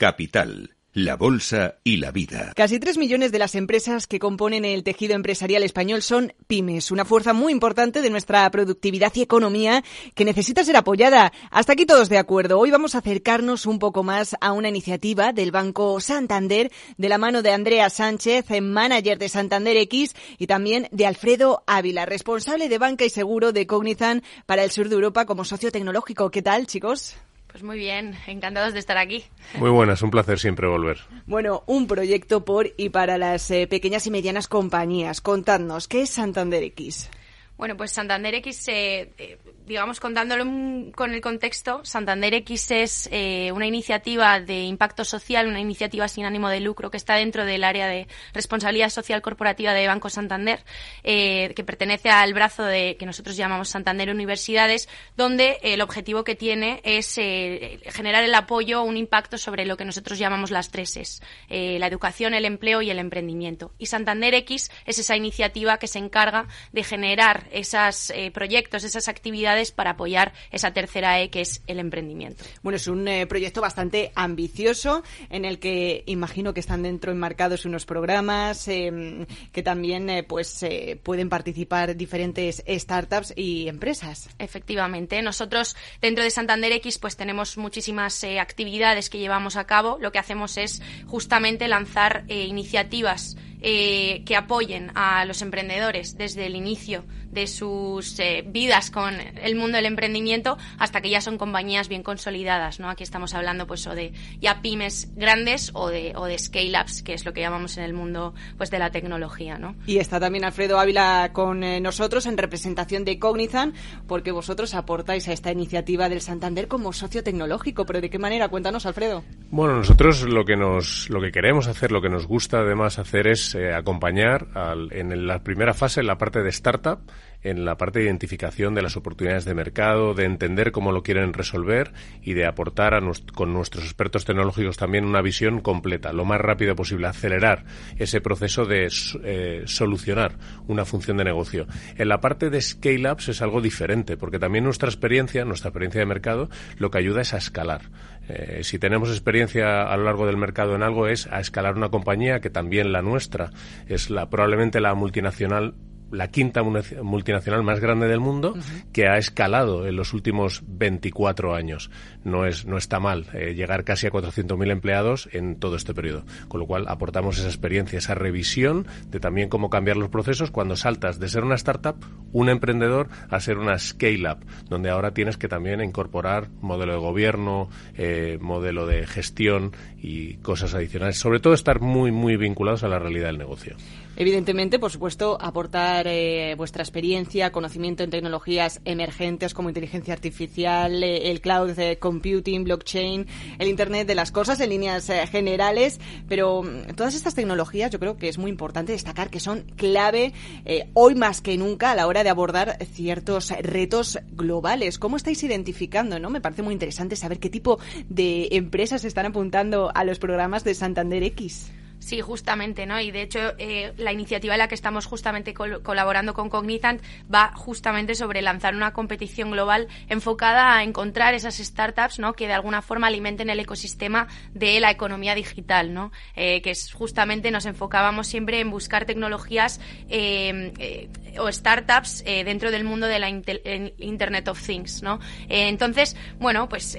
Capital, la bolsa y la vida. Casi tres millones de las empresas que componen el tejido empresarial español son pymes, una fuerza muy importante de nuestra productividad y economía que necesita ser apoyada. Hasta aquí todos de acuerdo. Hoy vamos a acercarnos un poco más a una iniciativa del Banco Santander de la mano de Andrea Sánchez, manager de Santander X, y también de Alfredo Ávila, responsable de banca y seguro de Cognizant para el sur de Europa como socio tecnológico. ¿Qué tal, chicos? Pues muy bien, encantados de estar aquí. Muy buenas, un placer siempre volver. Bueno, un proyecto por y para las eh, pequeñas y medianas compañías. Contadnos, ¿qué es Santander X? Bueno, pues Santander X, eh, eh, digamos, contándolo con el contexto, Santander X es eh, una iniciativa de impacto social, una iniciativa sin ánimo de lucro que está dentro del área de responsabilidad social corporativa de Banco Santander, que pertenece al brazo de que nosotros llamamos Santander Universidades, donde el objetivo que tiene es generar el apoyo, un impacto sobre lo que nosotros llamamos las tres es, la educación, el empleo y el emprendimiento. Y Santander X es esa iniciativa que se encarga de generar esos eh, proyectos, esas actividades para apoyar esa tercera E que es el emprendimiento. Bueno, es un eh, proyecto bastante ambicioso en el que imagino que están dentro enmarcados unos programas em, que también eh, pues pueden participar diferentes startups y empresas. Efectivamente, nosotros dentro de Santander X pues tenemos muchísimas actividades que llevamos a cabo. Lo que hacemos es justamente lanzar iniciativas eh, que apoyen a los emprendedores desde el inicio de sus eh, vidas con el mundo del emprendimiento hasta que ya son compañías bien consolidadas, ¿no? Aquí estamos hablando pues o de ya pymes grandes o de, o de scale-ups, que es lo que llamamos en el mundo pues de la tecnología, ¿no? Y está también Alfredo Ávila con eh, nosotros en representación de Cognizant, porque vosotros aportáis a esta iniciativa del Santander como socio tecnológico, pero ¿de qué manera? Cuéntanos, Alfredo. Bueno, nosotros lo que nos lo que queremos hacer, lo que nos gusta además hacer es eh, acompañar en la primera fase, en la parte de startup, en la parte de identificación de las oportunidades de mercado, de entender cómo lo quieren resolver y de aportar a con nuestros expertos tecnológicos también una visión completa, lo más rápido posible, acelerar ese proceso de eh, solucionar una función de negocio. En la parte de scale-ups es algo diferente, porque también nuestra experiencia, nuestra experiencia de mercado, lo que ayuda es a escalar. Eh, si tenemos experiencia a lo largo del mercado en algo es a escalar una compañía que también la nuestra es la probablemente la multinacional la quinta multinacional más grande del mundo que ha escalado en los últimos 24 años. No, es, no está mal eh, llegar casi a 400.000 empleados en todo este periodo. Con lo cual aportamos esa experiencia, esa revisión de también cómo cambiar los procesos cuando saltas de ser una startup, un emprendedor, a ser una scale-up, donde ahora tienes que también incorporar modelo de gobierno, eh, modelo de gestión y cosas adicionales. Sobre todo estar muy, muy vinculados a la realidad del negocio. Evidentemente, por supuesto, aportar eh, vuestra experiencia, conocimiento en tecnologías emergentes como inteligencia artificial, eh, el cloud eh, computing, blockchain, el Internet de las cosas en líneas generales, pero mm, todas estas tecnologías yo creo que es muy importante destacar que son clave hoy más que nunca a la hora de abordar ciertos retos globales. ¿Cómo estáis identificando? ¿no? Me parece muy interesante saber qué tipo de empresas están apuntando a los programas de Santander X. Sí, justamente, ¿no? Y de hecho, eh, la iniciativa en la que estamos justamente colaborando con Cognizant va justamente sobre lanzar una competición global enfocada a encontrar esas startups, ¿no? Que de alguna forma alimenten el ecosistema de la economía digital, ¿no? Eh, que es justamente nos enfocábamos siempre en buscar tecnologías eh, o startups dentro del mundo de la Internet of Things, ¿no? entonces, bueno, pues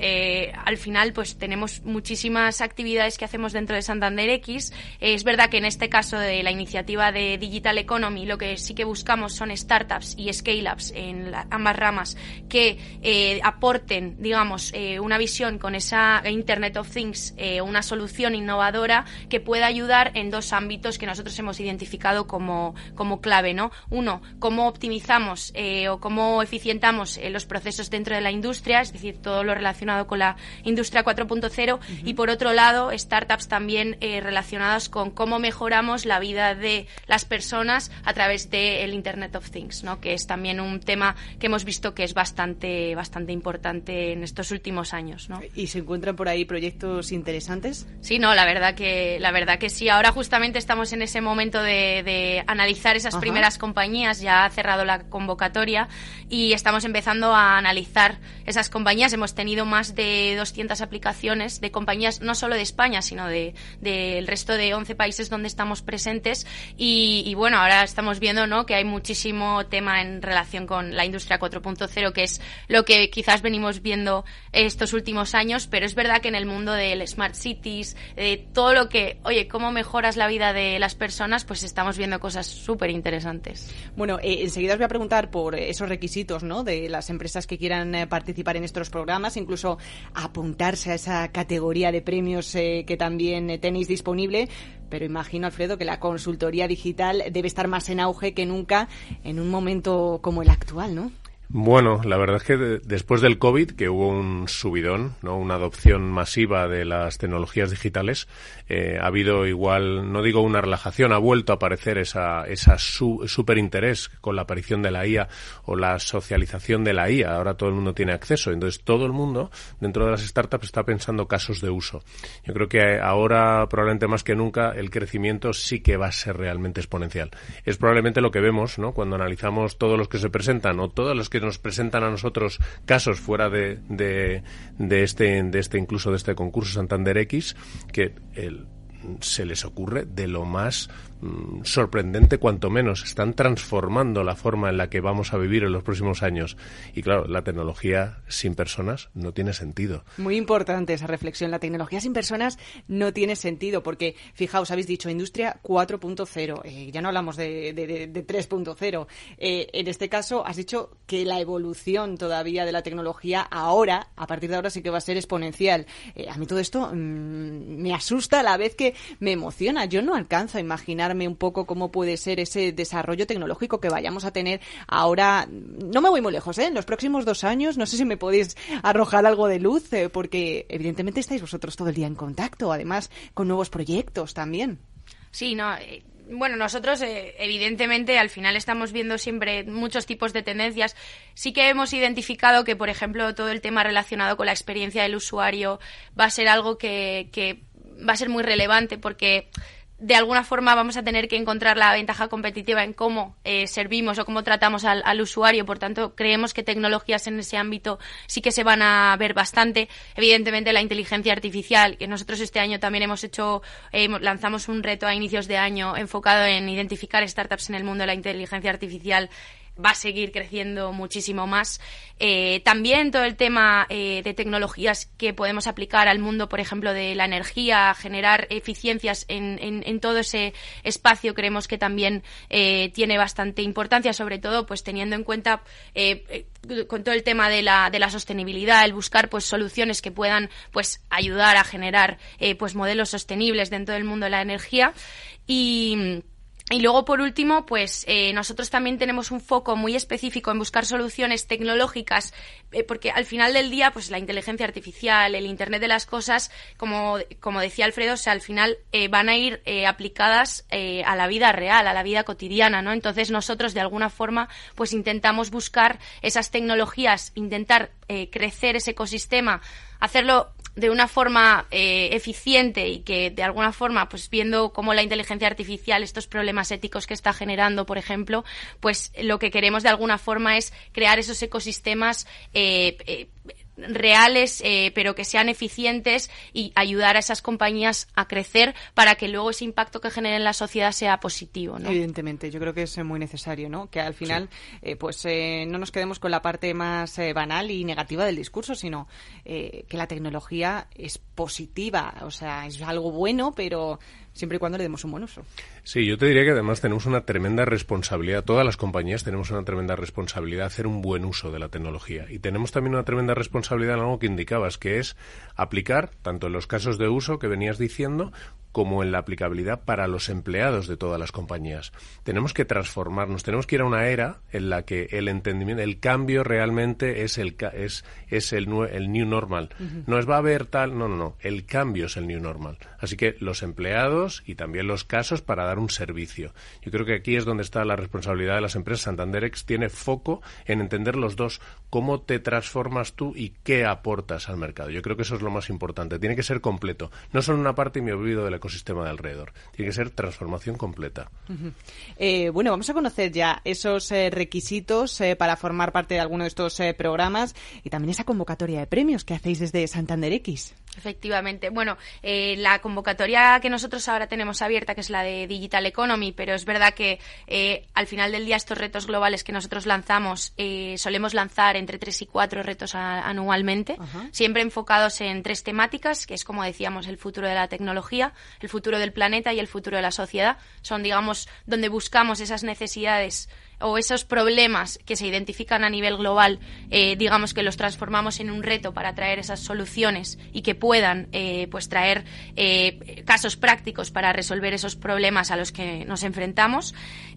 al final, pues tenemos muchísimas actividades que hacemos dentro de Santander X es verdad que en este caso de la iniciativa de Digital Economy lo que sí que buscamos son startups y scale-ups en ambas ramas que eh, aporten, digamos, eh, una visión con esa Internet of Things, eh, una solución innovadora que pueda ayudar en dos ámbitos que nosotros hemos identificado como, como clave, ¿no? Uno, cómo optimizamos o cómo eficientamos los procesos dentro de la industria, es decir, todo lo relacionado con la industria 4.0 y por otro lado, startups también relacionadas relacionadas con cómo mejoramos la vida de las personas a través del Internet of Things, ¿no? que es también un tema que hemos visto que es bastante, bastante importante en estos últimos años. ¿no? ¿Y se encuentran por ahí proyectos interesantes? Sí, no, la verdad que, la verdad que sí. Ahora justamente estamos en ese momento de, analizar esas primeras compañías, ya ha cerrado la convocatoria y estamos empezando a analizar esas compañías. Hemos tenido más de 200 aplicaciones de compañías, no solo de España, sino del de, resto de 11 países donde estamos presentes y, bueno, ahora estamos viendo ¿no? que hay muchísimo tema en relación con la industria 4.0, que es lo que quizás venimos viendo estos últimos años, pero es verdad que en el mundo del Smart Cities, de todo lo que, oye, cómo mejoras la vida de las personas, pues estamos viendo cosas súper interesantes. Bueno, eh, enseguida os voy a preguntar por esos requisitos ¿no? de las empresas que quieran eh, participar en estos programas, incluso apuntarse a esa categoría de premios eh, que también tenéis disponible pero imagino, Alfredo, que la consultoría digital debe estar más en auge que nunca en un momento como el actual, ¿no? Bueno, la verdad es que después del COVID, que hubo un subidón, ¿no? una adopción masiva de las tecnologías digitales, eh, ha habido igual, no digo una relajación, ha vuelto a aparecer esa, esa súper interés con la aparición de la IA o la socialización de la IA. Ahora todo el mundo tiene acceso. Entonces todo el mundo dentro de las startups está pensando casos de uso. Yo creo que ahora, probablemente más que nunca, el crecimiento sí que va a ser realmente exponencial. Es probablemente lo que vemos, ¿no? Cuando analizamos todos los que se presentan o todos los que nos presentan a nosotros casos fuera de, de, este, de este incluso de este concurso Santander X, que se les ocurre de lo más Mm, sorprendente cuanto menos. Están transformando la forma en la que vamos a vivir en los próximos años. Y claro, la tecnología sin personas no tiene sentido. Muy importante esa reflexión. La tecnología sin personas no tiene sentido porque, fijaos, habéis dicho industria 4.0. Eh, ya no hablamos de, de, 3.0. Eh, en este caso, has dicho que la evolución todavía de la tecnología ahora, a partir de ahora, sí que va a ser exponencial. Eh, a mí todo esto mm, me asusta a la vez que me emociona. Yo no alcanzo a imaginar un poco cómo puede ser ese desarrollo tecnológico que vayamos a tener ahora. No me voy muy lejos, ¿eh? En los próximos dos años, no sé si me podéis arrojar algo de luz, eh, porque evidentemente estáis vosotros todo el día en contacto, además con nuevos proyectos también. Sí, no, eh, bueno, nosotros evidentemente al final estamos viendo siempre muchos tipos de tendencias. Sí que hemos identificado que, por ejemplo, todo el tema relacionado con la experiencia del usuario va a ser algo que va a ser muy relevante porque de alguna forma vamos a tener que encontrar la ventaja competitiva en cómo eh, servimos o cómo tratamos al, usuario. Por tanto, creemos que tecnologías en ese ámbito sí que se van a ver bastante. Evidentemente, la inteligencia artificial, que nosotros este año también hemos hecho, eh, lanzamos un reto a inicios de año enfocado en identificar startups en el mundo de la inteligencia artificial va a seguir creciendo muchísimo más. Eh, también todo el tema eh, de tecnologías que podemos aplicar al mundo, por ejemplo, de la energía, generar eficiencias en, en, todo ese espacio, creemos que también eh, tiene bastante importancia, sobre todo pues teniendo en cuenta con todo el tema de la, de la sostenibilidad, el buscar pues soluciones que puedan pues ayudar a generar pues modelos sostenibles dentro del mundo de la energía y y luego, por último, pues eh, nosotros también tenemos un foco muy específico en buscar soluciones tecnológicas, eh, porque al final del día, pues la inteligencia artificial, el Internet de las cosas, como, como decía Alfredo, o sea, al final eh, van a ir aplicadas a la vida real, a la vida cotidiana, ¿no? Entonces nosotros, de alguna forma, pues intentamos buscar esas tecnologías, intentar crecer ese ecosistema, hacerlo de una forma eh, eficiente y que de alguna forma, pues viendo cómo la inteligencia artificial, estos problemas éticos que está generando, por ejemplo, pues lo que queremos de alguna forma es crear esos ecosistemas eh, eh, reales, eh, pero que sean eficientes y ayudar a esas compañías a crecer para que luego ese impacto que generen en la sociedad sea positivo. ¿no? Evidentemente, yo creo que es muy necesario, ¿no? Que al final, eh, pues eh, no nos quedemos con la parte más banal y negativa del discurso, sino que la tecnología es positiva, o sea, es algo bueno, pero siempre y cuando le demos un buen uso. Sí, yo te diría que además tenemos una tremenda responsabilidad, todas las compañías tenemos una tremenda responsabilidad de hacer un buen uso de la tecnología. Y tenemos también una tremenda responsabilidad en algo que indicabas, que es aplicar, tanto en los casos de uso que venías diciendo, como en la aplicabilidad para los empleados de todas las compañías. Tenemos que transformarnos, tenemos que ir a una era en la que el entendimiento, el cambio realmente es el es, es el, el new normal. No es va a haber tal, no, no, no, el cambio es el new normal. Así que los empleados y también los casos para dar un servicio. Yo creo que aquí es donde está la responsabilidad de las empresas. Santanderex tiene foco en entender los dos, cómo te transformas tú y qué aportas al mercado. Yo creo que eso es lo más importante. Tiene que ser completo. No solo una parte y me olvido del ecosistema de alrededor. Tiene que ser transformación completa. Eh, bueno, vamos a conocer ya esos eh, requisitos eh, para formar parte de alguno de estos programas y también esa convocatoria de premios que hacéis desde Santander X. Efectivamente. Bueno, eh, la convocatoria que nosotros ahora tenemos abierta, que es la de Digital Economy, pero es verdad que eh, al final del día estos retos globales que nosotros lanzamos, eh, solemos lanzar entre tres y cuatro retos anualmente, siempre enfocados en tres temáticas, que es como decíamos, el futuro de la tecnología, el futuro del planeta y el futuro de la sociedad. Son, digamos, donde buscamos esas necesidades o esos problemas que se identifican a nivel global, eh, digamos que los transformamos en un reto para traer esas soluciones y que puedan eh, pues traer eh, casos prácticos para resolver esos problemas a los que nos enfrentamos.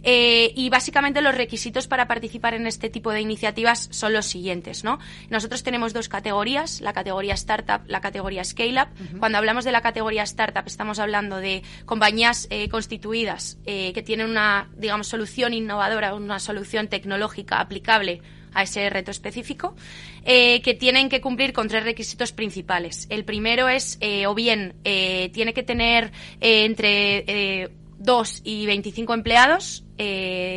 y básicamente los requisitos para participar en este tipo de iniciativas son los siguientes. ¿no? Nosotros tenemos dos categorías, la categoría Startup, la categoría Scale Up. Cuando hablamos de la categoría Startup estamos hablando de compañías constituidas que tienen una digamos solución innovadora, una solución tecnológica aplicable a ese reto específico, eh, que tienen que cumplir con tres requisitos principales. El primero es, eh, o bien, eh, tiene que tener entre 2 y 25 empleados.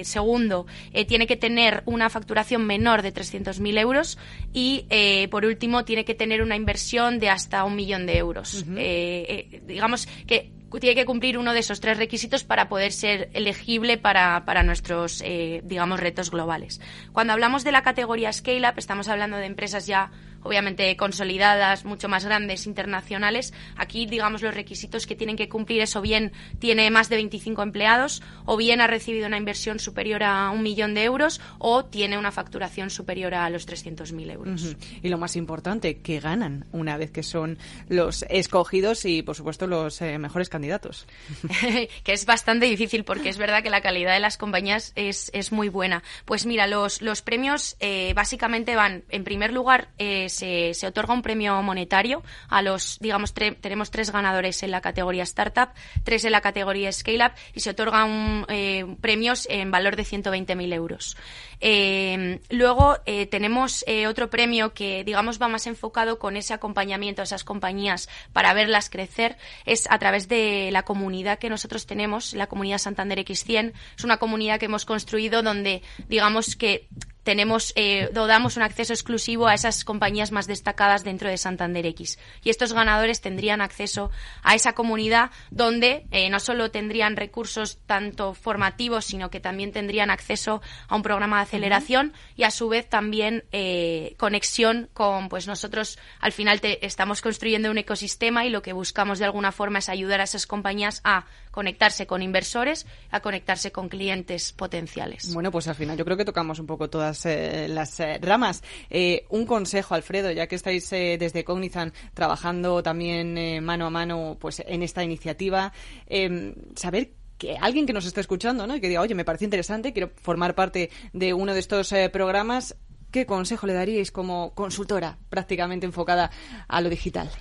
segundo, tiene que tener una facturación menor de 300.000 euros. Y, por último, tiene que tener una inversión de hasta un millón de euros. digamos que tiene que cumplir uno de esos tres requisitos para poder ser elegible para, para nuestros, eh, digamos, retos globales. Cuando hablamos de la categoría Scale Up, estamos hablando de empresas ya obviamente consolidadas, mucho más grandes, internacionales. Aquí, digamos, los requisitos que tienen que cumplir es o bien tiene más de 25 empleados, o bien ha recibido una inversión superior a un millón de euros, o tiene una facturación superior a los 300.000 euros. Y lo más importante, que ganan una vez que son los escogidos y, por supuesto, los eh, mejores candidatos. que es bastante difícil porque es verdad que la calidad de las compañías es, es muy buena. Pues mira, los, los premios eh, básicamente van, en primer lugar, eh, se, otorga un premio monetario a los, digamos, tenemos tres ganadores en la categoría Startup, tres en la categoría Scale Up y se otorgan eh, premios en valor de 120.000 euros. Eh, luego eh, tenemos otro premio que, digamos, va más enfocado con ese acompañamiento a esas compañías para verlas crecer. Es a través de la comunidad que nosotros tenemos, la comunidad Santander X100. Es una comunidad que hemos construido donde, digamos, que tenemos eh, damos un acceso exclusivo a esas compañías más destacadas dentro de Santander X. Y estos ganadores tendrían acceso a esa comunidad donde eh, no solo tendrían recursos tanto formativos, sino que también tendrían acceso a un programa de aceleración y a su vez también eh, conexión con, pues nosotros al final estamos construyendo un ecosistema y lo que buscamos de alguna forma es ayudar a esas compañías a conectarse con inversores, a conectarse con clientes potenciales. Bueno, pues al final yo creo que tocamos un poco todas eh, las eh, ramas. Eh, un consejo, Alfredo, ya que estáis desde Cognizant trabajando también mano a mano pues en esta iniciativa, em, saber que alguien que nos esté escuchando ¿no? y que diga, oye, me parece interesante, quiero formar parte de uno de estos programas, ¿qué consejo le daríais como consultora prácticamente enfocada a lo digital?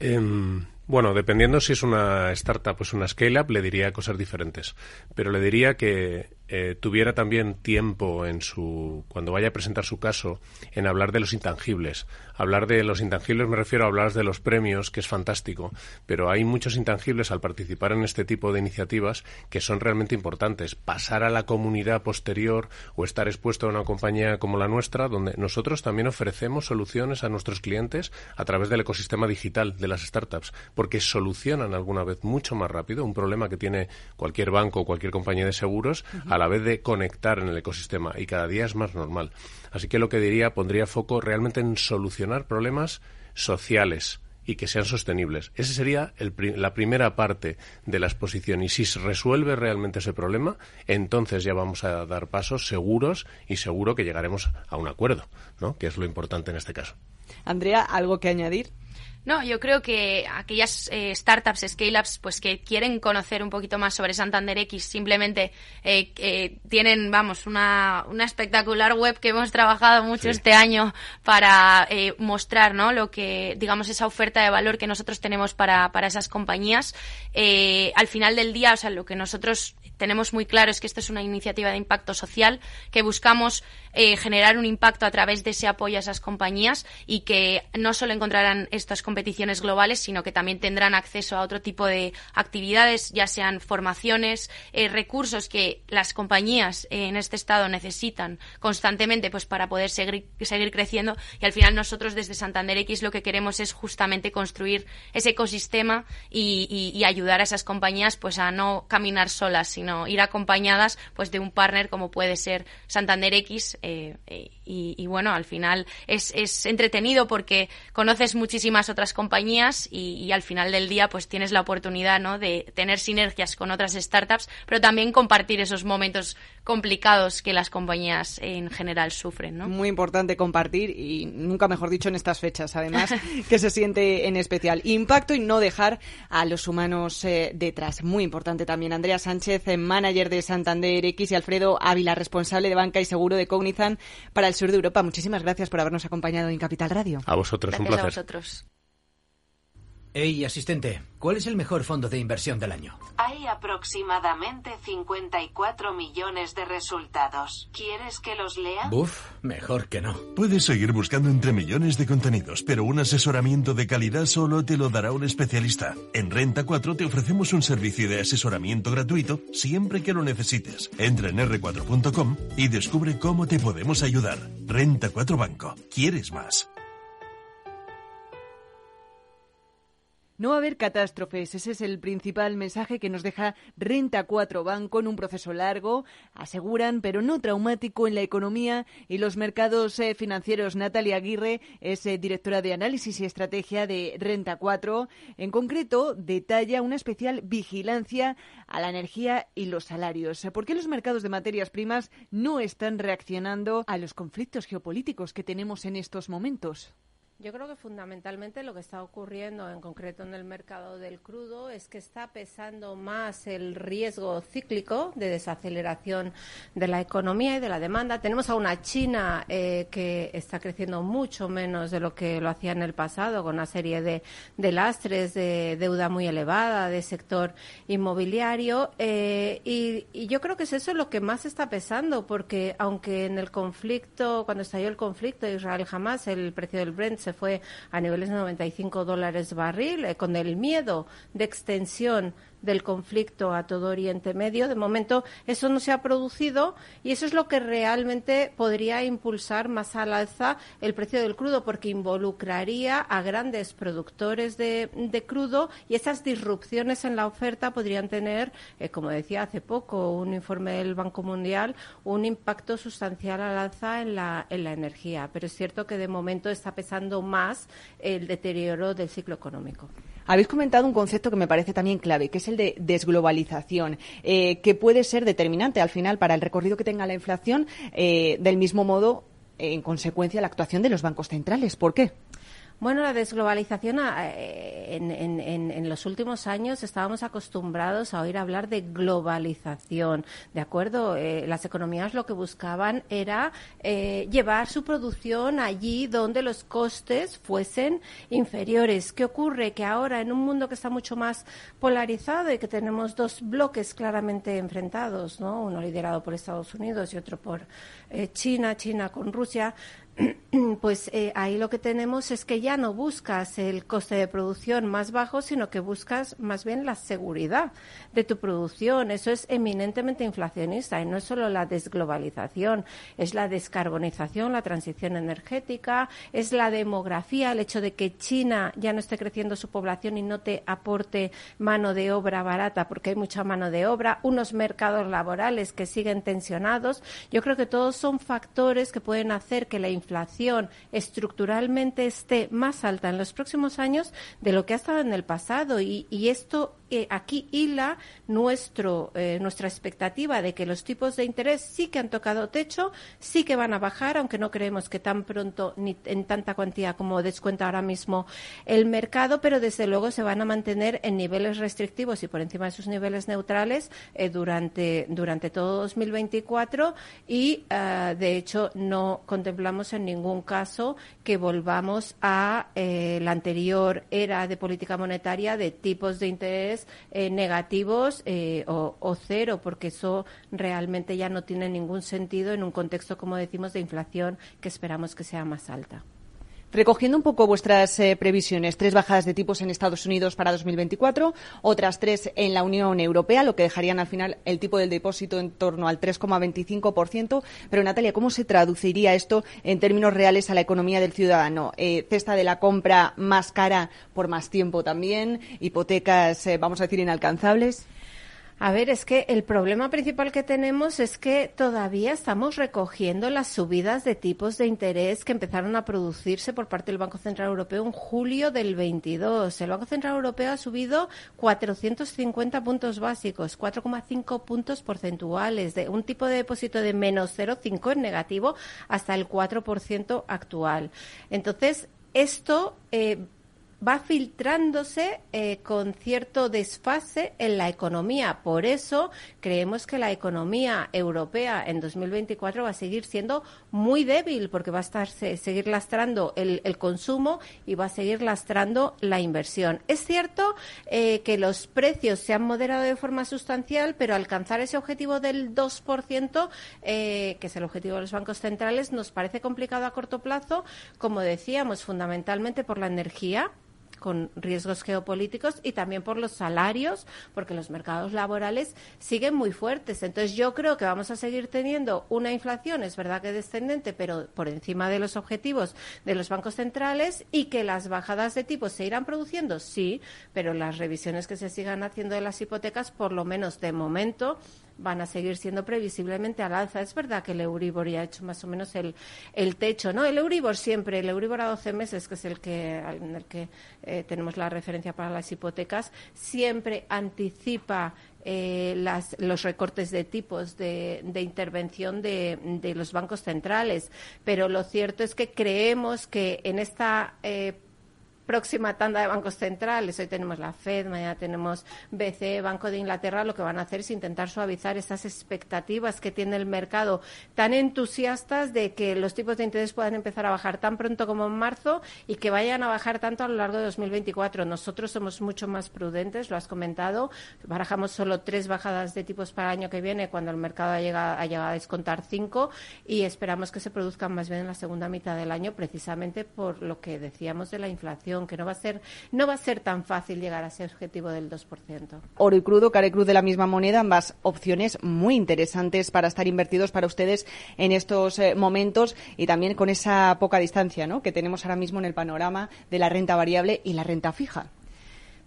Em, bueno, dependiendo si es una startup o es una scale-up, le diría cosas diferentes. Pero le diría que eh, tuviera también tiempo en su cuando vaya a presentar su caso en hablar de los intangibles. Hablar de los intangibles me refiero a hablar de los premios, que es fantástico, pero hay muchos intangibles al participar en este tipo de iniciativas que son realmente importantes. Pasar a la comunidad posterior o estar expuesto a una compañía como la nuestra, donde nosotros también ofrecemos soluciones a nuestros clientes a través del ecosistema digital de las startups, porque solucionan alguna vez mucho más rápido un problema que tiene cualquier banco o cualquier compañía de seguros a la vez de conectar en el ecosistema y cada día es más normal. Así que lo que diría, pondría foco realmente en solucionar problemas sociales y que sean sostenibles. Esa sería la primera parte de la exposición. Y si se resuelve realmente ese problema, entonces ya vamos a dar pasos seguros y seguro que llegaremos a un acuerdo, ¿no? que es lo importante en este caso. Andrea, ¿algo que añadir? No, yo creo que aquellas eh, startups, scale-ups, pues que quieren conocer un poquito más sobre Santander X, simplemente eh, tienen, vamos, una, una, espectacular web que hemos trabajado mucho este año para eh, mostrar, ¿no? Lo que, digamos, esa oferta de valor que nosotros tenemos para, para esas compañías. al final del día, o sea, lo que nosotros tenemos muy claro es que esto es una iniciativa de impacto social, que buscamos eh, generar un impacto a través de ese apoyo a esas compañías y que no solo encontrarán estas competiciones globales, sino que también tendrán acceso a otro tipo de actividades, ya sean formaciones, eh, recursos que las compañías en este estado necesitan constantemente pues para poder seguir, seguir creciendo. Y al final nosotros desde Santander X lo que queremos es justamente construir ese ecosistema y, y ayudar a esas compañías pues a no caminar solas, sino ir acompañadas pues de un partner como puede ser Santander X eh, eh, y, bueno, al final es, es, entretenido porque conoces muchísimas otras compañías y, al final del día pues tienes la oportunidad ¿no? de tener sinergias con otras startups, pero también compartir esos momentos complicados que las compañías en general sufren. ¿no? Muy importante compartir y nunca mejor dicho en estas fechas, además, que se siente en especial. Impacto y no dejar a los humanos eh, detrás. Muy importante también. Andrea Sánchez, manager de Santander X y Alfredo Ávila, responsable de banca y seguro de Cognizant para el sur de Europa. Muchísimas gracias por habernos acompañado en Capital Radio. A vosotros, un placer. A vosotros. Hey, asistente, ¿cuál es el mejor fondo de inversión del año? Hay aproximadamente 54 millones de resultados. ¿Quieres que los lea? Buf, mejor que no. Puedes seguir buscando entre millones de contenidos, pero un asesoramiento de calidad solo te lo dará un especialista. En Renta 4 te ofrecemos un servicio de asesoramiento gratuito siempre que lo necesites. Entra en r4.com y descubre cómo te podemos ayudar. Renta 4 Banco. ¿Quieres más? No va a haber catástrofes, ese es el principal mensaje que nos deja Renta 4 Banco en un proceso largo, aseguran, pero no traumático en la economía y los mercados eh, financieros. Natalia Aguirre es eh, directora de análisis y estrategia de Renta 4. En concreto, detalla una especial vigilancia a la energía y los salarios. ¿Por qué los mercados de materias primas no están reaccionando a los conflictos geopolíticos que tenemos en estos momentos? Yo creo que fundamentalmente lo que está ocurriendo en concreto en el mercado del crudo es que está pesando más el riesgo cíclico de desaceleración de la economía y de la demanda. Tenemos a una China eh, que está creciendo mucho menos de lo que lo hacía en el pasado, con una serie de, lastres, de deuda muy elevada, de sector inmobiliario. Eh, y, y yo creo que es eso lo que más está pesando, porque aunque en el conflicto, cuando estalló el conflicto Israel jamás, el precio del Brent se fue a niveles de 95 dólares barril, eh, con el miedo de extensión del conflicto a todo Oriente Medio. De momento eso no se ha producido y eso es lo que realmente podría impulsar más al alza el precio del crudo porque involucraría a grandes productores de, crudo y esas disrupciones en la oferta podrían tener, eh, como decía hace poco un informe del Banco Mundial, un impacto sustancial al alza en la, en la energía. Pero es cierto que de momento está pesando más el deterioro del ciclo económico. Habéis comentado un concepto que me parece también clave, que es el de desglobalización, eh, que puede ser determinante al final para el recorrido que tenga la inflación, eh, del mismo modo, en consecuencia, la actuación de los bancos centrales. ¿Por qué? Bueno, la desglobalización eh, en, los últimos años estábamos acostumbrados a oír hablar de globalización, ¿de acuerdo? Eh, las economías lo que buscaban era eh, llevar su producción allí donde los costes fuesen inferiores. ¿Qué ocurre? Que ahora en un mundo que está mucho más polarizado y que tenemos dos bloques claramente enfrentados, ¿no? Uno liderado por Estados Unidos y otro por China, China con Rusia, pues eh, ahí lo que tenemos es que ya no buscas el coste de producción más bajo, sino que buscas más bien la seguridad de tu producción. Eso es eminentemente inflacionista y no es solo la desglobalización, es la descarbonización, la transición energética, es la demografía, el hecho de que China ya no esté creciendo su población y no te aporte mano de obra barata porque hay mucha mano de obra, unos mercados laborales que siguen tensionados. Yo creo que todos son factores que pueden hacer que la inflación estructuralmente esté más alta en los próximos años de lo que ha estado en el pasado. Y, esto eh, aquí hila nuestro, eh, nuestra expectativa de que los tipos de interés sí que han tocado techo, sí que van a bajar, aunque no creemos que tan pronto ni en tanta cuantía como descuenta ahora mismo el mercado, pero desde luego se van a mantener en niveles restrictivos y por encima de sus niveles neutrales eh, durante, durante todo 2024 y, de hecho, no contemplamos en ningún caso que volvamos a la anterior era de política monetaria de tipos de interés eh, negativos eh, o, o, cero, porque eso realmente ya no tiene ningún sentido en un contexto, como decimos, de inflación que esperamos que sea más alta. Recogiendo un poco vuestras eh, previsiones, tres bajadas de tipos en Estados Unidos para 2024, otras tres en la Unión Europea, lo que dejarían al final el tipo del depósito en torno al 3,25%. Pero, Natalia, ¿cómo se traduciría esto en términos reales a la economía del ciudadano? Eh, cesta de la compra más cara por más tiempo también, hipotecas, eh, vamos a decir, inalcanzables. A ver, es que el problema principal que tenemos es que todavía estamos recogiendo las subidas de tipos de interés que empezaron a producirse por parte del Banco Central Europeo en julio del 22. El Banco Central Europeo ha subido 450 puntos básicos, 4,5 puntos porcentuales, de un tipo de depósito de menos 0,5 en negativo hasta el 4% actual. Entonces, esto eh, va filtrándose eh, con cierto desfase en la economía. Por eso creemos que la economía europea en 2024 va a seguir siendo muy débil porque va a estar seguir lastrando el, consumo y va a seguir lastrando la inversión. Es cierto eh, que los precios se han moderado de forma sustancial, pero alcanzar ese objetivo del 2%, eh, que es el objetivo de los bancos centrales, nos parece complicado a corto plazo, como decíamos, fundamentalmente por la energía con riesgos geopolíticos y también por los salarios, porque los mercados laborales siguen muy fuertes. Entonces, yo creo que vamos a seguir teniendo una inflación, es verdad que descendente, pero por encima de los objetivos de los bancos centrales y que las bajadas de tipos se irán produciendo, sí, pero las revisiones que se sigan haciendo de las hipotecas, por lo menos de momento, van a seguir siendo previsiblemente al alza. Es verdad que el Euribor ya ha hecho más o menos el, el techo, ¿no? El Euribor siempre, el Euribor a 12 meses, que es el que, en el que eh, tenemos la referencia para las hipotecas, siempre anticipa eh, las, los recortes de tipos de, de intervención de, de, los bancos centrales. Pero lo cierto es que creemos que en esta eh, próxima tanda de bancos centrales, hoy tenemos la Fed, mañana tenemos BCE, Banco de Inglaterra, lo que van a hacer es intentar suavizar esas expectativas que tiene el mercado tan entusiastas de que los tipos de interés puedan empezar a bajar tan pronto como en marzo y que vayan a bajar tanto a lo largo de 2024. Nosotros somos mucho más prudentes, lo has comentado, barajamos solo tres bajadas de tipos para el año que viene cuando el mercado ha llegado, ha llegado a descontar cinco y esperamos que se produzcan más bien en la segunda mitad del año precisamente por lo que decíamos de la inflación que no va a ser no va a ser tan fácil llegar a ese objetivo del 2%. Oro y crudo, cara y cruz de la misma moneda, ambas opciones muy interesantes para estar invertidos para ustedes en estos eh, momentos y también con esa poca distancia ¿no? que tenemos ahora mismo en el panorama de la renta variable y la renta fija.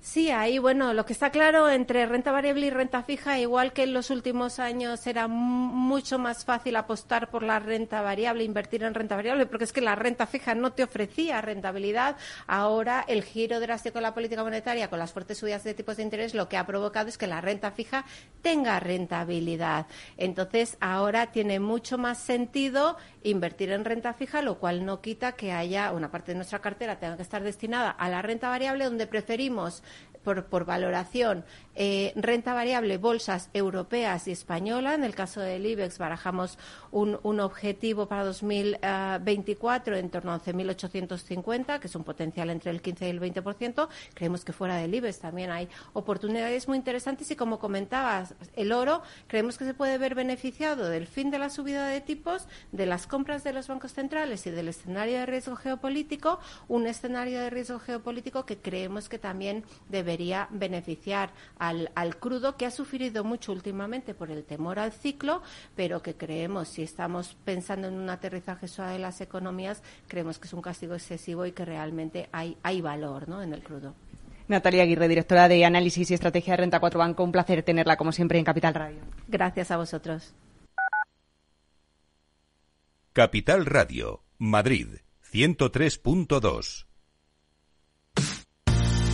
Sí, ahí, bueno, lo que está claro entre renta variable y renta fija, igual que en los últimos años era mucho más fácil apostar por la renta variable, invertir en renta variable, porque es que la renta fija no te ofrecía rentabilidad. Ahora, el giro drástico de la política monetaria con las fuertes subidas de tipos de interés lo que ha provocado es que la renta fija tenga rentabilidad. Entonces, ahora tiene mucho más sentido invertir en renta fija, lo cual no quita que haya una parte de nuestra cartera tenga que estar destinada a la renta variable, donde preferimos por, por valoración eh, renta variable, bolsas europeas y española. En el caso del IBEX barajamos un, un objetivo para 2024 en torno a 11.850, que es un potencial entre el 15 y el 20%. Creemos que fuera del IBEX también hay oportunidades muy interesantes y como comentabas, el oro creemos que se puede ver beneficiado del fin de la subida de tipos, de las compras de los bancos centrales y del escenario de riesgo geopolítico, un escenario de riesgo geopolítico que creemos que también debería beneficiar al, al, crudo, que ha sufrido mucho últimamente por el temor al ciclo, pero que creemos, si estamos pensando en un aterrizaje suave de las economías, creemos que es un castigo excesivo y que realmente hay, hay valor ¿no? en el crudo. Natalia Aguirre, directora de Análisis y Estrategia de Renta 4 Banco. Un placer tenerla, como siempre, en Capital Radio. Gracias a vosotros. Capital Radio, Madrid, 103.2.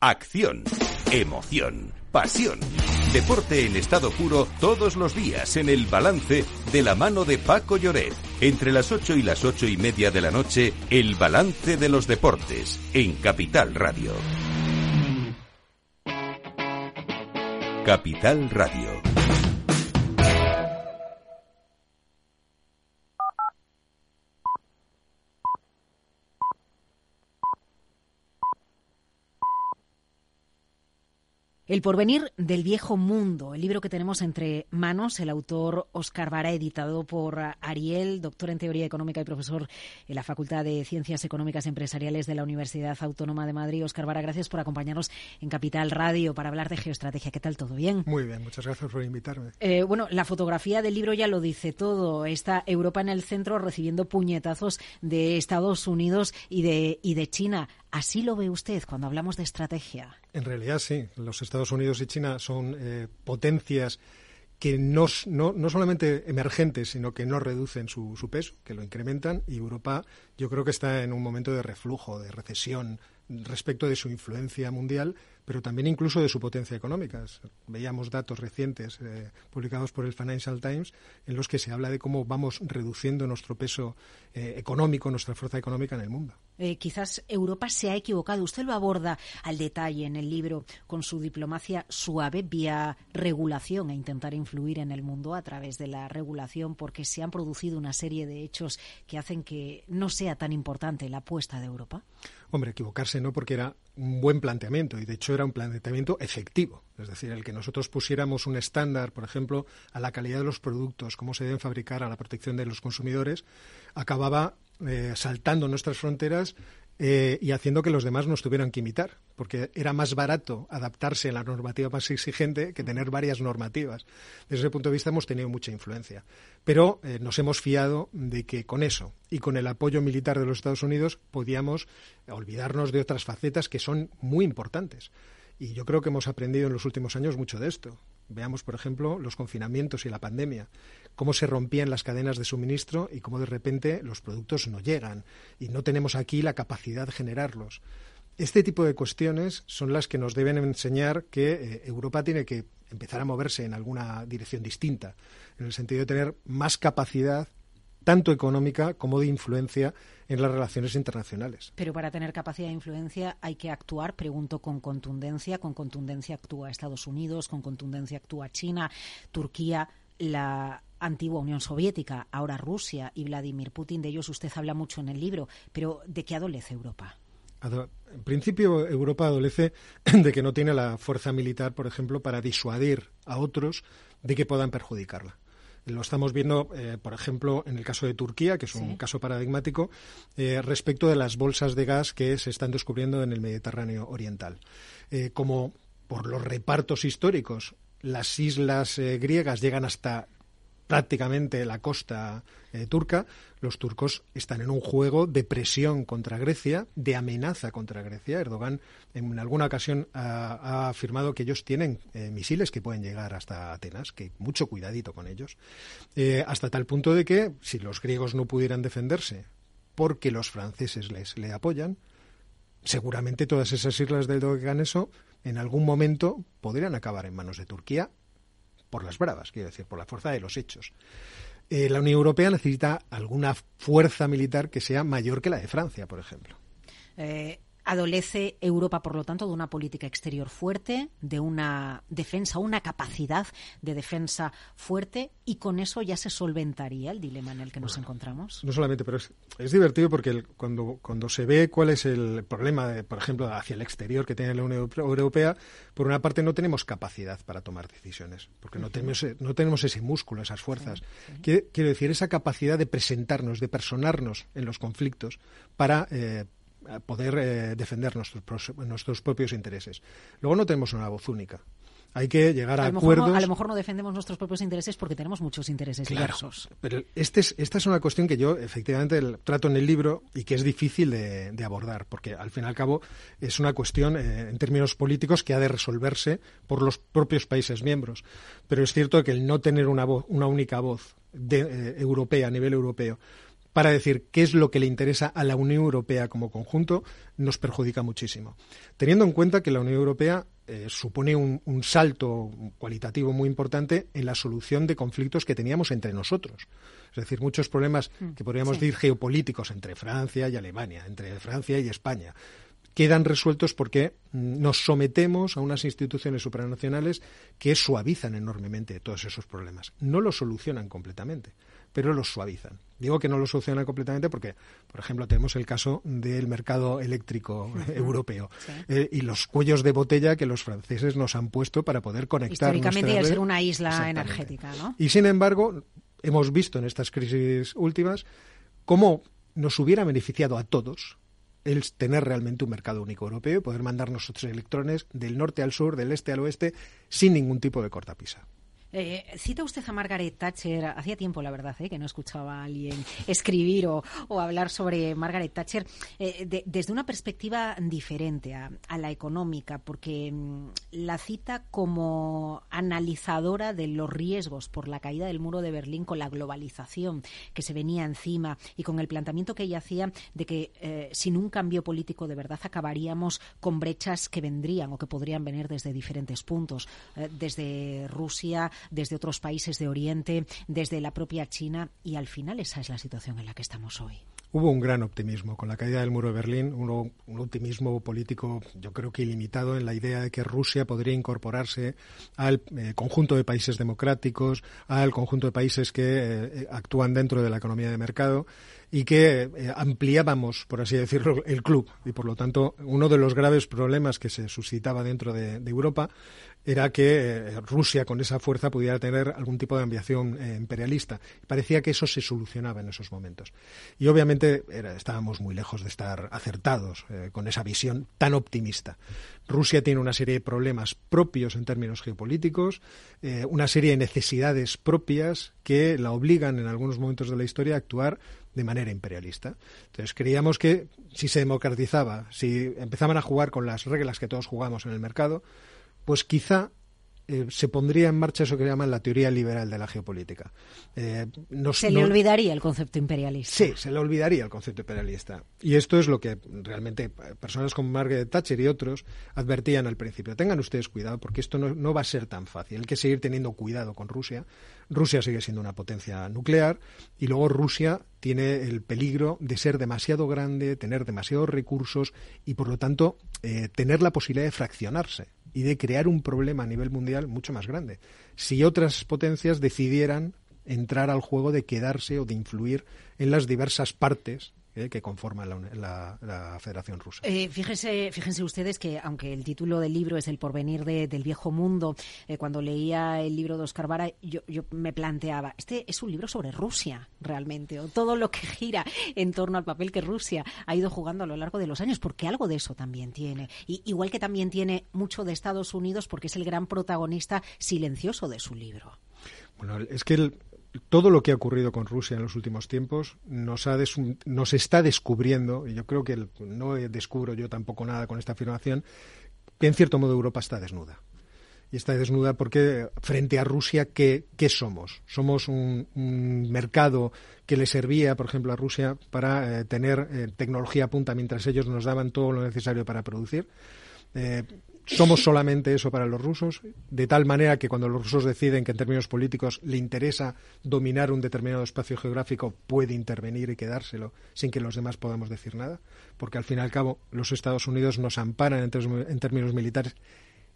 Acción, emoción, pasión. Deporte en estado puro todos los días en el balance de la mano de Paco Lloret. Entre las ocho y las ocho y media de la noche, el balance de los deportes en Capital Radio. Capital Radio. El porvenir del viejo mundo, el libro que tenemos entre manos, el autor Oscar Vara, editado por Ariel, doctor en teoría económica y profesor en la Facultad de Ciencias Económicas Empresariales de la Universidad Autónoma de Madrid. Oscar Vara, gracias por acompañarnos en Capital Radio para hablar de geoestrategia. ¿Qué tal? ¿Todo bien? Muy bien, muchas gracias por invitarme. Eh, bueno, la fotografía del libro ya lo dice todo. Está Europa en el centro recibiendo puñetazos de Estados Unidos y de, y de China. ¿Así lo ve usted cuando hablamos de estrategia? En realidad sí. Los Estados Unidos y China son eh, potencias que no, no, no, solamente emergentes, sino que no reducen su, peso, que lo incrementan, y Europa yo creo que está en un momento de reflujo, de recesión respecto de su influencia mundial, pero también incluso de su potencia económica. Veíamos datos recientes eh, publicados por el Financial Times en los que se habla de cómo vamos reduciendo nuestro peso eh, económico, nuestra fuerza económica en el mundo. Eh, quizás Europa se ha equivocado. Usted lo aborda al detalle en el libro con su diplomacia suave vía regulación e intentar influir en el mundo a través de la regulación porque se han producido una serie de hechos que hacen que no sea tan importante la apuesta de Europa. Hombre, equivocarse no, porque era un buen planteamiento y de hecho era un planteamiento efectivo. Es decir, el que nosotros pusiéramos un estándar, por ejemplo, a la calidad de los productos, cómo se deben fabricar, a la protección de los consumidores, acababa eh, saltando nuestras fronteras eh, y haciendo que los demás nos tuvieran que imitar, porque era más barato adaptarse a la normativa más exigente que tener varias normativas. Desde ese punto de vista hemos tenido mucha influencia. Pero eh, nos hemos fiado de que con eso y con el apoyo militar de los Estados Unidos podíamos olvidarnos de otras facetas que son muy importantes. Y yo creo que hemos aprendido en los últimos años mucho de esto. Veamos, por ejemplo, los confinamientos y la pandemia, cómo se rompían las cadenas de suministro y cómo de repente los productos no llegan y no tenemos aquí la capacidad de generarlos. Este tipo de cuestiones son las que nos deben enseñar que eh, Europa tiene que empezar a moverse en alguna dirección distinta, en el sentido de tener más capacidad tanto económica como de influencia en las relaciones internacionales. Pero para tener capacidad de influencia hay que actuar, pregunto, con contundencia. Con contundencia actúa Estados Unidos, con contundencia actúa China, Turquía, la antigua Unión Soviética, ahora Rusia y Vladimir Putin. De ellos usted habla mucho en el libro, pero ¿de qué adolece Europa? En principio, Europa adolece de que no tiene la fuerza militar, por ejemplo, para disuadir a otros de que puedan perjudicarla. Lo estamos viendo, eh, por ejemplo, en el caso de Turquía, que es un caso paradigmático, eh, respecto de las bolsas de gas que se están descubriendo en el Mediterráneo Oriental. Eh, como por los repartos históricos, las islas griegas llegan hasta prácticamente la costa eh, turca, los turcos están en un juego de presión contra Grecia, de amenaza contra Grecia. Erdogan en alguna ocasión ha, afirmado que ellos tienen eh, misiles que pueden llegar hasta Atenas, que mucho cuidadito con ellos, eh, hasta tal punto de que si los griegos no pudieran defenderse porque los franceses les le apoyan, seguramente todas esas islas del Doganeso en algún momento podrían acabar en manos de Turquía por las bravas, quiero decir, por la fuerza de los hechos. Eh, la Unión Europea necesita alguna fuerza militar que sea mayor que la de Francia, por ejemplo. Eh, Adolece Europa, por lo tanto, de una política exterior fuerte, de una defensa, una capacidad de defensa fuerte, y con eso ya se solventaría el dilema en el que nos encontramos. No solamente, pero es, divertido porque cuando, cuando se ve cuál es el problema, de, por ejemplo, hacia el exterior que tiene la Unión Europea, por una parte no tenemos capacidad para tomar decisiones, porque no, tenemos, no tenemos ese músculo, esas fuerzas. Quiero decir, esa capacidad de presentarnos, de personarnos en los conflictos para. Eh, poder defender nuestros, nuestros propios intereses. Luego no tenemos una voz única hay que llegar a, acuerdos. a lo mejor no defendemos nuestros propios intereses porque tenemos muchos intereses diversos. Pero este es, esta es una cuestión que yo efectivamente trato en el libro y que es difícil de, abordar, porque al fin y al cabo es una cuestión eh, en términos políticos que ha de resolverse por los propios países miembros. Pero es cierto que el no tener una, voz, una única voz de, eh, europea a nivel europeo para decir qué es lo que le interesa a la Unión Europea como conjunto, nos perjudica muchísimo. Teniendo en cuenta que la Unión Europea eh, supone un, salto cualitativo muy importante en la solución de conflictos que teníamos entre nosotros. Es decir, muchos problemas mm, que podríamos decir geopolíticos entre Francia y Alemania, entre Francia y España, quedan resueltos porque mm, nos sometemos a unas instituciones supranacionales que suavizan enormemente todos esos problemas. No los solucionan completamente pero los suavizan. Digo que no lo solucionan completamente porque, por ejemplo, tenemos el caso del mercado eléctrico europeo eh, y los cuellos de botella que los franceses nos han puesto para poder conectar. Históricamente y al ser una isla energética, ¿no? Y sin embargo, hemos visto en estas crisis últimas cómo nos hubiera beneficiado a todos el tener realmente un mercado único europeo y poder mandar nuestros electrones del norte al sur, del este al oeste, sin ningún tipo de cortapisa. Eh, cita usted a Margaret Thatcher. Hacía tiempo, la verdad, eh, que no escuchaba a alguien escribir o, hablar sobre Margaret Thatcher eh, desde una perspectiva diferente a, la económica, porque mm, la cita como analizadora de los riesgos por la caída del muro de Berlín con la globalización que se venía encima y con el planteamiento que ella hacía de que sin un cambio político de verdad acabaríamos con brechas que vendrían o que podrían venir desde diferentes puntos, desde Rusia, desde otros países de Oriente, desde la propia China y al final esa es la situación en la que estamos hoy. Hubo un gran optimismo con la caída del muro de Berlín, un, optimismo político yo creo que ilimitado en la idea de que Rusia podría incorporarse al eh, conjunto de países democráticos, al conjunto de países que eh, actúan dentro de la economía de mercado y que eh, ampliábamos, por así decirlo, el club. Y por lo tanto, uno de los graves problemas que se suscitaba dentro de Europa era que eh, Rusia con esa fuerza pudiera tener algún tipo de ambición eh, imperialista. Parecía que eso se solucionaba en esos momentos. Y obviamente estábamos muy lejos de estar acertados eh, con esa visión tan optimista. Rusia tiene una serie de problemas propios en términos geopolíticos, una serie de necesidades propias que la obligan en algunos momentos de la historia a actuar de manera imperialista. Entonces creíamos que si se democratizaba, si empezaban a jugar con las reglas que todos jugamos en el mercado, pues quizá eh, se pondría en marcha eso que llaman la teoría liberal de la geopolítica. Eh, se le olvidaría el concepto imperialista. Sí, se le olvidaría el concepto imperialista. Y esto es lo que realmente personas como Margaret Thatcher y otros advertían al principio. Tengan ustedes cuidado porque esto no, no va a ser tan fácil. Hay que seguir teniendo cuidado con Rusia. Rusia sigue siendo una potencia nuclear y luego Rusia tiene el peligro de ser demasiado grande, tener demasiados recursos y por lo tanto eh, tener la posibilidad de fraccionarse y de crear un problema a nivel mundial mucho más grande. Si otras potencias decidieran entrar al juego de quedarse o de influir en las diversas partes eh, que conforman la, Federación Rusa. Eh, fíjense, fíjense ustedes que, aunque el título del libro es El porvenir del viejo mundo, eh, cuando leía el libro de Oscar Vara, yo, me planteaba, este es un libro sobre Rusia, realmente, o todo lo que gira en torno al papel que Rusia ha ido jugando a lo largo de los años, porque algo de eso también tiene. Y, igual que también tiene mucho de Estados Unidos, porque es el gran protagonista silencioso de su libro. Bueno, es que el, todo lo que ha ocurrido con Rusia en los últimos tiempos nos, está descubriendo, y yo creo que no descubro yo tampoco nada con esta afirmación, que en cierto modo Europa está desnuda. Y está desnuda porque frente a Rusia, ¿qué, somos? Somos un, mercado que le servía, por ejemplo, a Rusia para eh, tener eh, tecnología punta mientras ellos nos daban todo lo necesario para producir. Eh, somos solamente eso para los rusos, de tal manera que cuando los rusos deciden que en términos políticos le interesa dominar un determinado espacio geográfico, puede intervenir y quedárselo sin que los demás podamos decir nada, porque al fin y al cabo los Estados Unidos nos amparan en, términos militares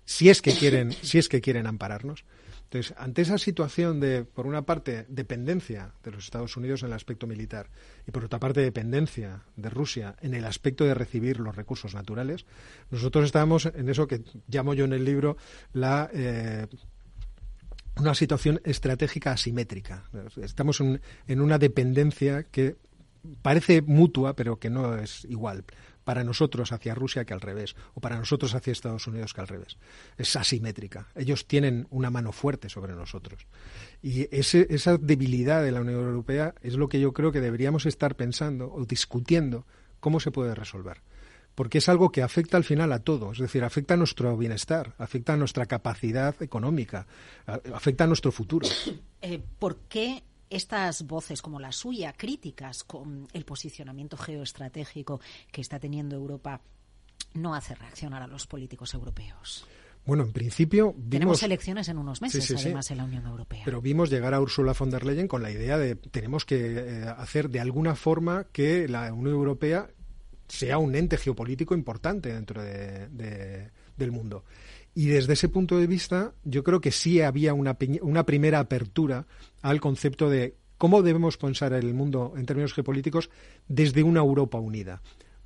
si es que quieren, si es que quieren ampararnos. Entonces, ante esa situación de, por una parte, dependencia de los Estados Unidos en el aspecto militar y por otra parte, dependencia de Rusia en el aspecto de recibir los recursos naturales, nosotros estábamos en eso que llamo yo en el libro la eh, una situación estratégica asimétrica. Estamos en, una dependencia que parece mutua, pero que no es igual. Para nosotros hacia Rusia que al revés, o para nosotros hacia Estados Unidos que al revés. Es asimétrica. Ellos tienen una mano fuerte sobre nosotros. Y ese, esa debilidad de la Unión Europea es lo que yo creo que deberíamos estar pensando o discutiendo cómo se puede resolver porque es algo que afecta al final a todo, es decir, afecta a nuestro bienestar, afecta a nuestra capacidad económica, afecta a nuestro futuro. Eh, ¿Por qué estas voces como la suya, críticas con el posicionamiento geoestratégico que está teniendo Europa, no hace reaccionar a los políticos europeos? Bueno, en principio vimos... Tenemos elecciones en unos meses, además, en la Unión Europea. Pero vimos llegar a Ursula von der Leyen con la idea de tenemos que eh, hacer de alguna forma que la Unión Europea sea un ente geopolítico importante dentro del mundo. Y desde ese punto de vista, yo creo que sí había una, una primera apertura al concepto de cómo debemos pensar el mundo en términos geopolíticos desde una Europa unida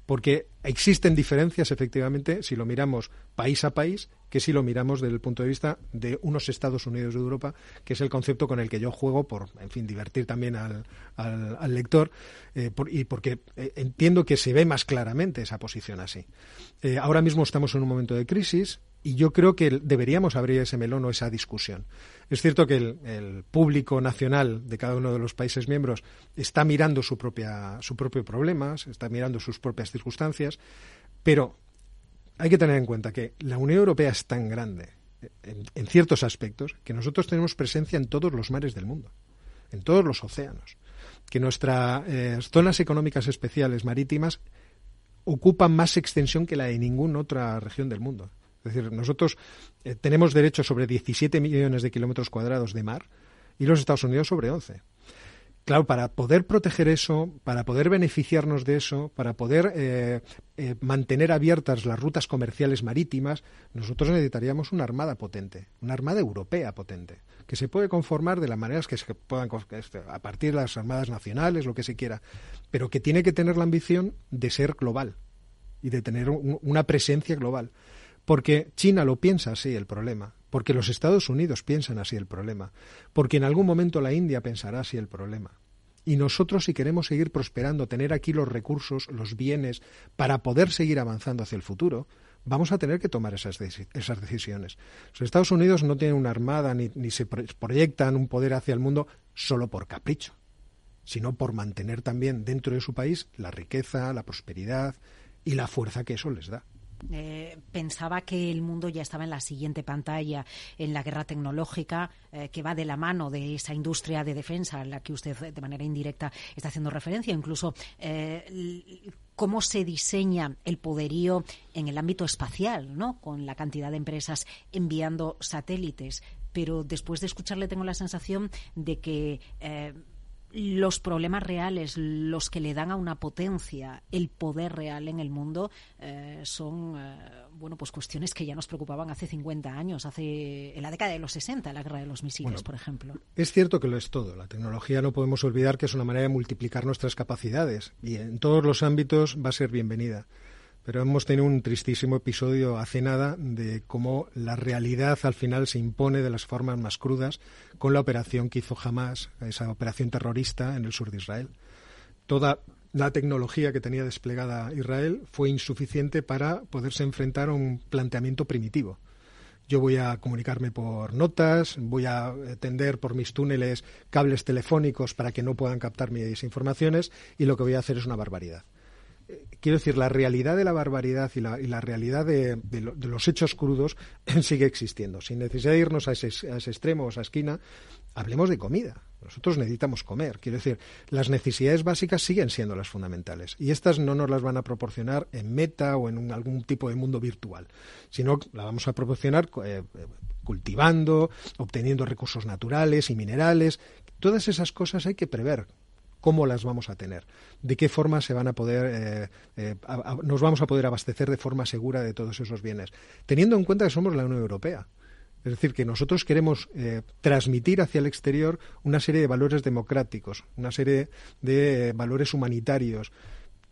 porque existen diferencias, efectivamente, si lo miramos país a país, que si lo miramos desde el punto de vista de unos Estados Unidos de Europa, que es el concepto con el que yo juego por, en fin, divertir también al, al, lector eh, y porque eh, entiendo que se ve más claramente esa posición así. Eh, ahora mismo estamos en un momento de crisis, y yo creo que deberíamos abrir ese melón o esa discusión. Es cierto que el, público nacional de cada uno de los países miembros está mirando su, propia, su propio problema, está mirando sus propias circunstancias, pero hay que tener en cuenta que la Unión Europea es tan grande en, ciertos aspectos que nosotros tenemos presencia en todos los mares del mundo, en todos los océanos, que nuestras eh, zonas económicas especiales marítimas ocupan más extensión que la de ninguna otra región del mundo. Es decir, nosotros eh, tenemos derecho sobre 17 millones de kilómetros cuadrados de mar y los Estados Unidos sobre 11. Claro, para poder proteger eso, para poder beneficiarnos de eso, para poder eh, eh, mantener abiertas las rutas comerciales marítimas, nosotros necesitaríamos una armada potente, una armada europea potente, que se puede conformar de las maneras que se puedan, a partir de las armadas nacionales, lo que se quiera, pero que tiene que tener la ambición de ser global y de tener una presencia global. Porque China lo piensa así el problema, porque los Estados Unidos piensan así el problema, porque en algún momento la India pensará así el problema. Y nosotros, si queremos seguir prosperando, tener aquí los recursos, los bienes, para poder seguir avanzando hacia el futuro, vamos a tener que tomar esas, decisiones. Los Estados Unidos no tienen una armada ni, ni se proyectan un poder hacia el mundo solo por capricho, sino por mantener también dentro de su país la riqueza, la prosperidad y la fuerza que eso les da. Eh, pensaba que el mundo ya estaba en la siguiente pantalla, en la guerra tecnológica, eh, que va de la mano de esa industria de defensa a la que usted de manera indirecta está haciendo referencia, incluso eh, cómo se diseña el poderío en el ámbito espacial, ¿no? Con la cantidad de empresas enviando satélites. Pero después de escucharle tengo la sensación de que los problemas reales, los que le dan a una potencia el poder real en el mundo, eh, son eh, bueno pues cuestiones que ya nos preocupaban hace 50 años, hace en la década de los 60, la guerra de los misiles, por ejemplo. Es cierto que lo es todo. La tecnología no podemos olvidar que es una manera de multiplicar nuestras capacidades y en todos los ámbitos va a ser bienvenida pero hemos tenido un tristísimo episodio hace nada de cómo la realidad al final se impone de las formas más crudas con la operación que hizo Hamas, esa operación terrorista en el sur de Israel. Toda la tecnología que tenía desplegada Israel fue insuficiente para poderse enfrentar a un planteamiento primitivo. Yo voy a comunicarme por notas, voy a tender por mis túneles cables telefónicos para que no puedan captar mis informaciones y lo que voy a hacer es una barbaridad quiero decir, la realidad de la barbaridad y la, realidad de, los hechos crudos sigue existiendo. Sin necesidad de irnos a ese, extremo o a esa esquina, hablemos de comida. Nosotros necesitamos comer. Quiero decir, las necesidades básicas siguen siendo las fundamentales. Y estas no nos las van a proporcionar en meta o en algún tipo de mundo virtual, sino la vamos a proporcionar eh, cultivando, obteniendo recursos naturales y minerales. Todas esas cosas hay que prever cómo las vamos a tener, de qué forma se van a poder, eh, eh, nos vamos a poder abastecer de forma segura de todos esos bienes, teniendo en cuenta que somos la Unión Europea. Es decir, que nosotros queremos eh, transmitir hacia el exterior una serie de valores democráticos, una serie de valores humanitarios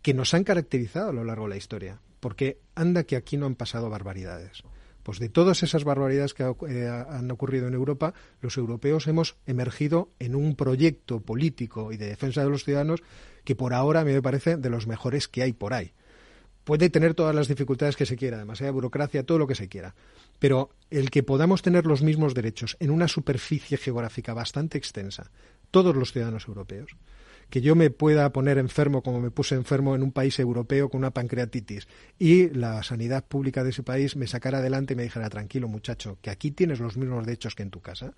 que nos han caracterizado a lo largo de la historia, porque anda que aquí no han pasado barbaridades. Pues de todas esas barbaridades que eh, han ocurrido en Europa, los europeos hemos emergido en un proyecto político y de defensa de los ciudadanos que por ahora a mí me parece de los mejores que hay por ahí. puede tener todas las dificultades que se quiera, demasiada burocracia, todo lo que se quiera. Pero el que podamos tener los mismos derechos en una superficie geográfica bastante extensa, todos los ciudadanos europeos, que yo me pueda poner enfermo como me puse enfermo en un país europeo con una pancreatitis y la sanidad pública de ese país me sacara adelante y me dijera, tranquilo muchacho, que aquí tienes los mismos derechos que en tu casa,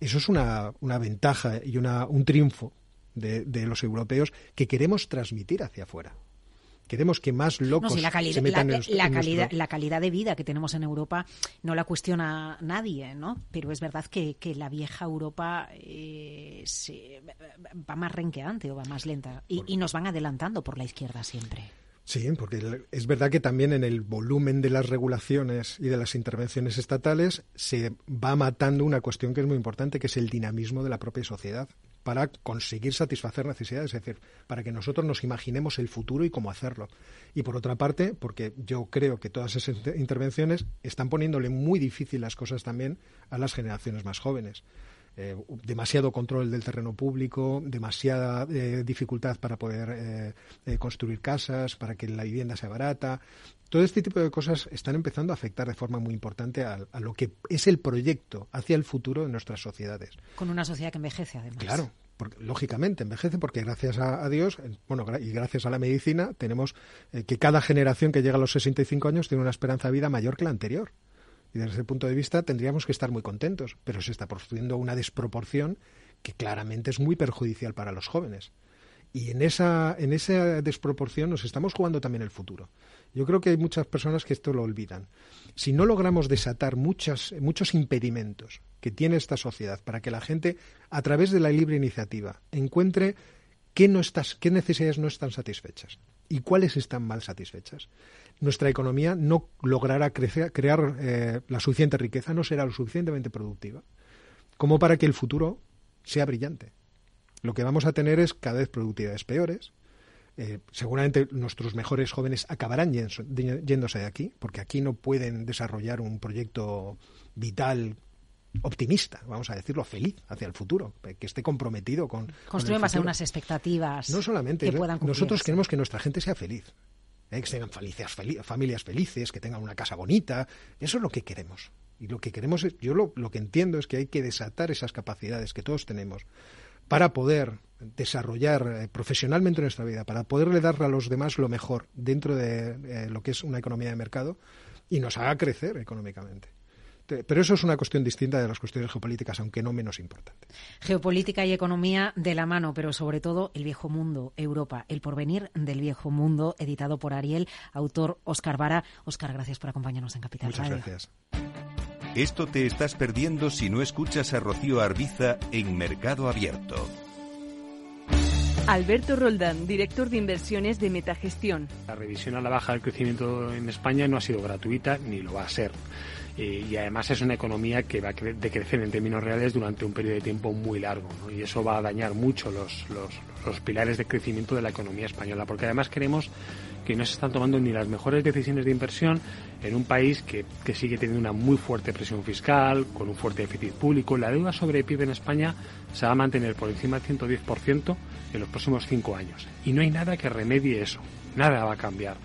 eso es una, una ventaja y una, un triunfo de, de los europeos que queremos transmitir hacia afuera. Queremos que más locos la calidad, se metan la, en, la en calidad, nuestro- la calidad de vida que tenemos en Europa no la cuestiona nadie, ¿no? Pero es verdad que, que la vieja Europa eh, se- va más renqueante o va más lenta y, y nos van adelantando por la izquierda siempre. Sí, porque es verdad que también en el volumen de las regulaciones y de las intervenciones estatales se va matando una cuestión que es muy importante, que es el dinamismo de la propia sociedad para conseguir satisfacer necesidades, es decir, para que nosotros nos imaginemos el futuro y cómo hacerlo. Y por otra parte, porque yo creo que todas esas inter- intervenciones están poniéndole muy difícil las cosas también a las generaciones más jóvenes eh, demasiado control del terreno público, demasiada eh, dificultad para poder eh, construir casas, para que la vivienda sea barata. Todo este tipo de cosas están empezando a afectar de forma muy importante a, a lo que es el proyecto hacia el futuro de nuestras sociedades. Con una sociedad que envejece, además. Claro, porque, lógicamente envejece porque gracias a, a Dios, bueno, gra- y gracias a la medicina, tenemos eh, que cada generación que llega a los 65 años tiene una esperanza de vida mayor que la anterior. Y desde ese punto de vista tendríamos que estar muy contentos, pero se está produciendo una desproporción que claramente es muy perjudicial para los jóvenes. Y en esa, en esa desproporción nos estamos jugando también el futuro. Yo creo que hay muchas personas que esto lo olvidan. Si no logramos desatar muchas, muchos impedimentos que tiene esta sociedad para que la gente, a través de la libre iniciativa, encuentre qué, necesidades no están satisfechas y cuáles están mal satisfechas, nuestra economía no logrará crecer- crear eh, la suficiente riqueza, no será lo suficientemente productiva como para que el futuro sea brillante. Lo que vamos a tener es cada vez productividades peores. Eh, seguramente nuestros mejores jóvenes acabarán yéndose de aquí, porque aquí no pueden desarrollar un proyecto vital optimista, vamos a decirlo, feliz hacia el futuro, que esté comprometido con... con el Construyen base a unas expectativas No solamente, que puedan nosotros queremos que nuestra gente sea feliz, ¿eh? que tengan felices, fel- familias felices, que tengan una casa bonita, eso es lo que queremos. Y lo que queremos, es, yo lo, lo que entiendo es que hay que desatar esas capacidades que todos tenemos para poder desarrollar eh, profesionalmente nuestra vida, para poderle dar a los demás lo mejor dentro de eh, lo que es una economía de mercado y nos haga crecer económicamente. Te- Pero eso es una cuestión distinta de las cuestiones geopolíticas, aunque no menos importante. Geopolítica y economía de la mano, pero sobre todo el viejo mundo, Europa, el porvenir del viejo mundo, editado por Ariel, autor Oscar Vara. Oscar, gracias por acompañarnos en Capital Muchas Radio. gracias. Esto te estás perdiendo si no escuchas a Rocío Arbiza en Mercado Abierto. Alberto Roldán, director de inversiones de Metagestión. La revisión a la baja del crecimiento en España no ha sido gratuita ni lo va a ser. Eh, y además es una economía que va a cre- decrecer en términos reales durante un periodo de tiempo muy largo. ¿no? Y eso va a dañar mucho los, los, pilares de crecimiento de la economía española. Porque además queremos que no se están tomando ni las mejores decisiones de inversión en un país que, que sigue teniendo una muy fuerte presión fiscal, con un fuerte déficit público. La deuda sobre PIB en España se va a mantener por encima del 110% en los próximos cinco años. Y no hay nada que remedie eso. Nada va a cambiar.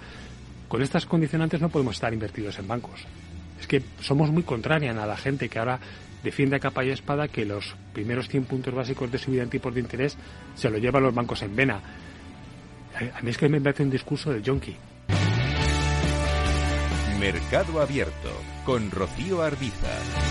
Con estas condicionantes no podemos estar invertidos en bancos. Es que somos muy contrarian a la gente que ahora defiende a capa y espada que los primeros 100 puntos básicos de subida en tipos de interés se lo llevan los bancos en vena. A a mí es que me parece un discurso del yonki. Mercado Abierto con Rocío Arbiza.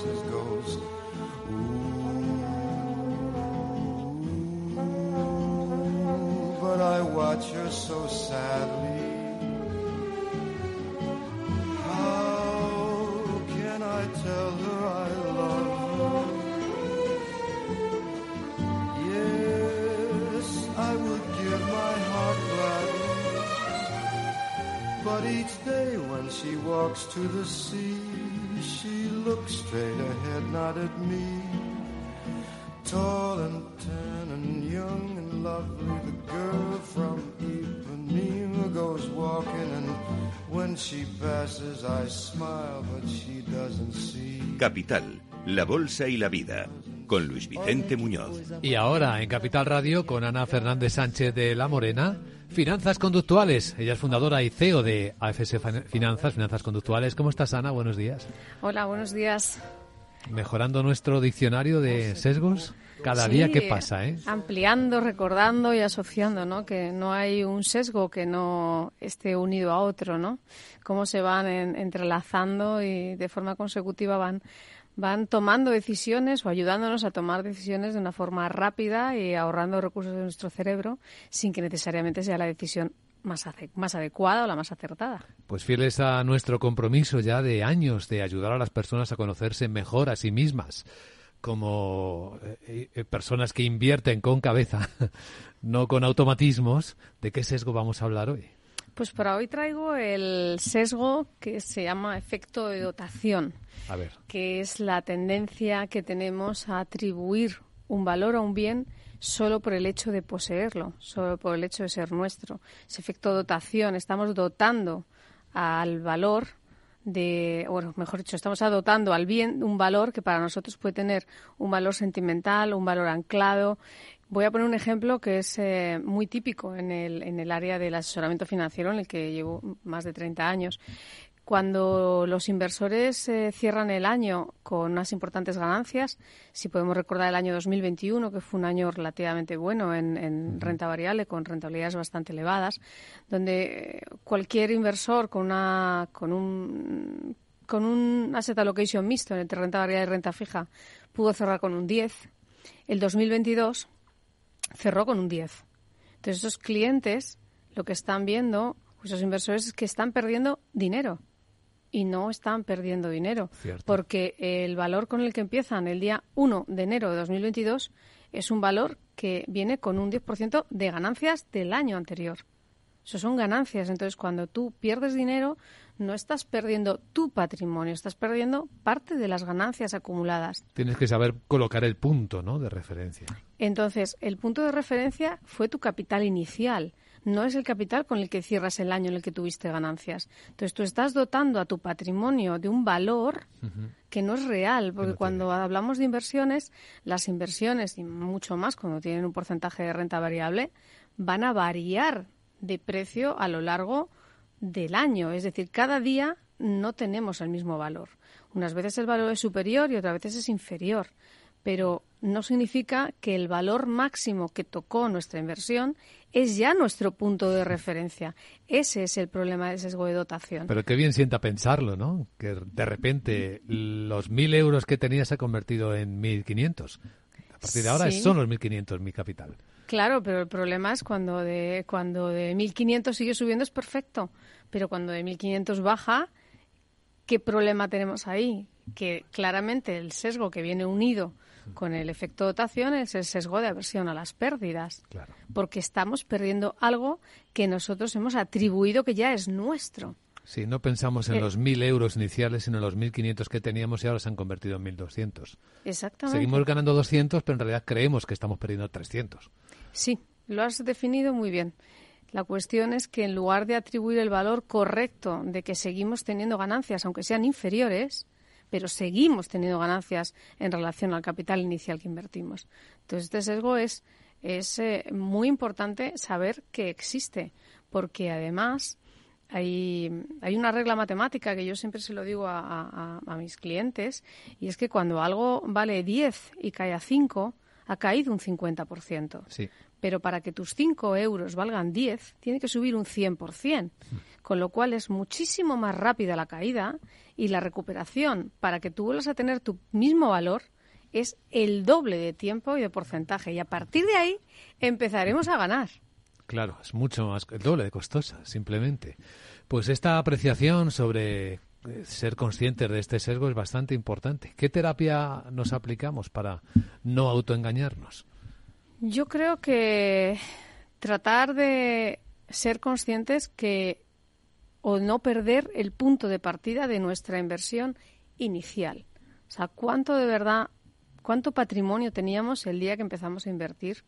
Passes goes, ooh. watch her so sadly. How can I tell her I love her? Yes, I would give my heart gladly. But each day when she walks to the sea, looks straight ahead, not at me. Tall and tan and young and lovely, the girl from Ipanema goes walking, and when she passes, I smile, but she doesn't see. Capital, la bolsa y la vida, con Luis Vicente Muñoz. Y ahora en Capital Radio con Ana Fernández Sánchez de La Morena, Finanzas Conductuales. Ella es fundadora y CEO de AFS Fin- Finanzas, Finanzas Conductuales. ¿Cómo estás, Ana? Buenos días. Hola, buenos días. Mejorando nuestro diccionario de sesgos cada Sí, día que pasa, ¿eh? Ampliando, recordando y asociando, ¿no? Que no hay un sesgo que no esté unido a otro, ¿no? Cómo se van en- entrelazando y de forma consecutiva van van tomando decisiones o ayudándonos a tomar decisiones de una forma rápida y ahorrando recursos de nuestro cerebro sin que necesariamente sea la decisión más, adecuada o la más acertada. Pues fieles a nuestro compromiso ya de años de ayudar a las personas a conocerse mejor a sí mismas, como eh, eh, personas que invierten con cabeza, no con automatismos, ¿de qué sesgo vamos a hablar hoy? Pues para hoy traigo el sesgo que se llama efecto de dotación. A ver. que es la tendencia que tenemos a atribuir un valor a un bien solo por el hecho de poseerlo, solo por el hecho de ser nuestro. Ese efecto dotación, estamos dotando al valor de, bueno, mejor dicho, estamos dotando al bien un valor que para nosotros puede tener un valor sentimental, un valor anclado. Voy a poner un ejemplo que es eh, muy típico en el, en el área del asesoramiento financiero, en el que llevo más de 30 años. Cuando los inversores eh, cierran el año con unas importantes ganancias, si podemos recordar el año 2021, que fue un año relativamente bueno en, en renta variable, con rentabilidades bastante elevadas, donde eh, cualquier inversor con, una, con un con un asset allocation mixto entre renta variable y renta fija pudo cerrar con un 10. El 2022 cerró con un 10. Entonces, esos clientes lo que están viendo, esos inversores, es que están perdiendo dinero. Y no están perdiendo dinero. Cierto. Porque el valor con el que empiezan el día 1 de enero de 2022 es un valor que viene con un 10% de ganancias del año anterior. Eso son ganancias. Entonces, cuando tú pierdes dinero, no estás perdiendo tu patrimonio, estás perdiendo parte de las ganancias acumuladas. Tienes que saber colocar el punto, ¿no? De referencia. Entonces, el punto de referencia fue tu capital inicial, no es el capital con el que cierras el año en el que tuviste ganancias. Entonces, tú estás dotando a tu patrimonio de un valor que no es real, porque cuando hablamos de inversiones, las inversiones, y mucho más cuando tienen un porcentaje de renta variable, van a variar de precio a lo largo del año. Es decir, cada día no tenemos el mismo valor. Unas veces el valor es superior y otras veces es inferior. Pero no significa que el valor máximo que tocó nuestra inversión es ya nuestro punto de referencia. Ese es el problema del sesgo de dotación. Pero qué bien sienta pensarlo, ¿no? Que de repente los mil euros que tenía se ha convertido en mil quinientos. A partir de ahora Sí. son los mil quinientos mi capital. Claro, pero el problema es cuando de cuando de 1500 sigue subiendo es perfecto, pero cuando de 1500 baja, ¿qué problema tenemos ahí? Que claramente el sesgo que viene unido con el efecto dotación es el sesgo de aversión a las pérdidas. Porque estamos perdiendo algo que nosotros hemos atribuido que ya es nuestro. Sí, no pensamos en Eh. los mil euros iniciales, sino en los mil quinientos que teníamos y ahora se han convertido en mil doscientos. Exactamente. Seguimos ganando 200, pero en realidad creemos que estamos perdiendo 300. Sí, lo has definido muy bien. La cuestión es que en lugar de atribuir el valor correcto de que seguimos teniendo ganancias, aunque sean inferiores, pero seguimos teniendo ganancias en relación al capital inicial que invertimos. Entonces, este sesgo es, es eh, muy importante saber que existe, porque además hay, hay una regla matemática que yo siempre se lo digo a, a- a mis clientes, y es que cuando algo vale 10 y cae a 5, ha caído un 50%. Sí. Pero para que tus 5 euros valgan 10, tiene que subir un 100%, con lo cual es muchísimo más rápida la caída y la recuperación para que tú vuelvas a tener tu mismo valor es el doble de tiempo y de porcentaje. Y a partir de ahí empezaremos a ganar. Claro, es mucho más, el doble de costosa, simplemente. Pues esta apreciación sobre ser conscientes de este sesgo es bastante importante. ¿Qué terapia nos aplicamos para no autoengañarnos? Yo creo que tratar de ser conscientes que o no perder el punto de partida de nuestra inversión inicial. O sea, cuánto de verdad, cuánto patrimonio teníamos el día que empezamos a invertir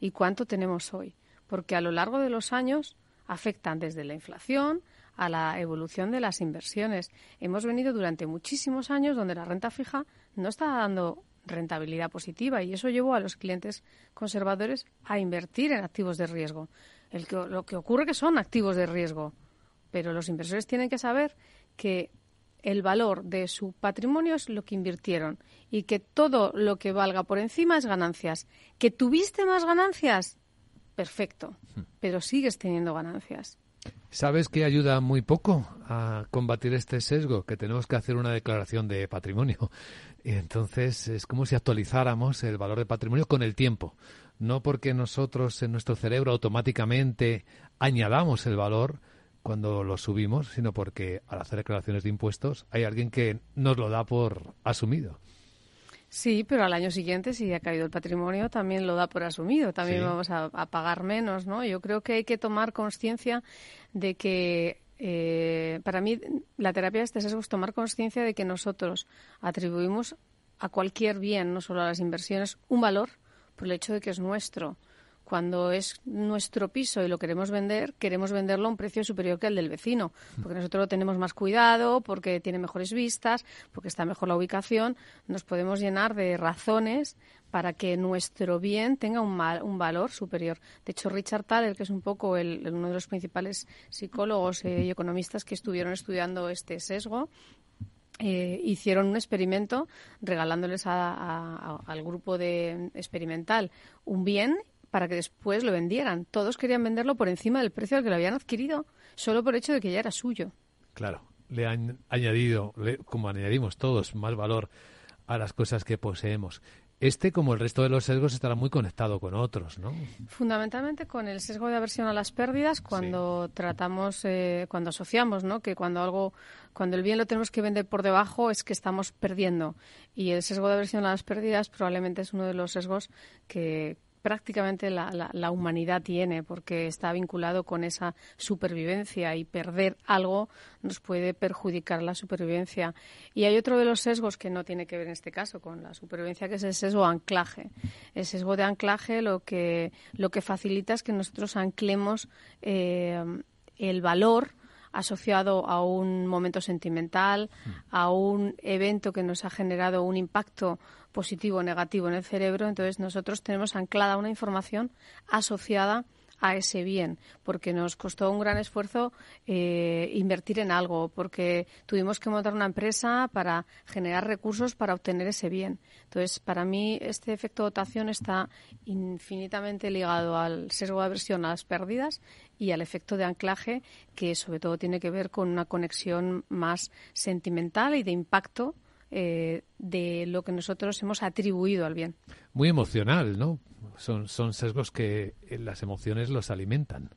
y cuánto tenemos hoy porque a lo largo de los años afectan desde la inflación a la evolución de las inversiones. Hemos venido durante muchísimos años donde la renta fija no está dando rentabilidad positiva y eso llevó a los clientes conservadores a invertir en activos de riesgo. El que, lo que ocurre que son activos de riesgo, pero los inversores tienen que saber que el valor de su patrimonio es lo que invirtieron y que todo lo que valga por encima es ganancias. ¿Que tuviste más ganancias? perfecto, hmm. pero sigues teniendo ganancias. ¿Sabes que ayuda muy poco a combatir este sesgo? Que tenemos que hacer una declaración de patrimonio. Y entonces es como si actualizáramos el valor de patrimonio con el tiempo. No porque nosotros en nuestro cerebro automáticamente añadamos el valor cuando lo subimos, sino porque al hacer declaraciones de impuestos hay alguien que nos lo da por asumido. Sí, pero al año siguiente, si ha caído el patrimonio, también lo da por asumido, también vamos a, pagar menos, ¿no? Yo creo que hay que tomar conciencia de que eh, para mí la terapia de este sesgo es tomar conciencia de que nosotros atribuimos a cualquier bien, no solo a las inversiones, un valor por el hecho de que es nuestro cuando es nuestro piso y lo queremos vender, queremos venderlo a un precio superior que el del vecino, porque nosotros lo tenemos más cuidado, porque tiene mejores vistas, porque está mejor la ubicación, nos podemos llenar de razones para que nuestro bien tenga un, un valor superior. De hecho, Richard Thaler, que es un poco el, uno de los principales psicólogos eh, y economistas que estuvieron estudiando este sesgo, eh, hicieron un experimento regalándoles al grupo de experimental un bien para que después lo vendieran. Todos querían venderlo por encima del precio al que lo habían adquirido, solo por hecho de que ya era suyo. Claro, le han añadido, como añadimos todos, más valor a las cosas que poseemos. Este, como el resto de los sesgos, estará muy conectado con otros, ¿no? Fundamentalmente con el sesgo de aversión a las pérdidas, cuando tratamos, eh, cuando asociamos, ¿no? Que cuando algo, cuando el bien lo tenemos que vender por debajo, es que estamos perdiendo. Y el sesgo de aversión a las pérdidas probablemente es uno de los sesgos que, prácticamente la, la, humanidad tiene, porque está vinculado con esa supervivencia y perder algo nos puede perjudicar la supervivencia. Y hay otro de los sesgos que no tiene que ver en este caso con la supervivencia, que es el sesgo anclaje. El sesgo de anclaje lo que, lo que facilita es que nosotros anclemos eh, el valor asociado a un momento sentimental, a un evento que nos ha generado un impacto positivo o negativo en el cerebro, entonces nosotros tenemos anclada una información asociada a ese bien, porque nos costó un gran esfuerzo eh, invertir en algo, porque tuvimos que montar una empresa para generar recursos para obtener ese bien. Entonces, para mí, este efecto dotación está infinitamente ligado al sesgo de aversión a las pérdidas y al efecto de anclaje, que sobre todo tiene que ver con una conexión más sentimental y de impacto eh, de lo que nosotros hemos atribuido al bien. Muy emocional, ¿no? Son, son sesgos que eh, las emociones los alimentan.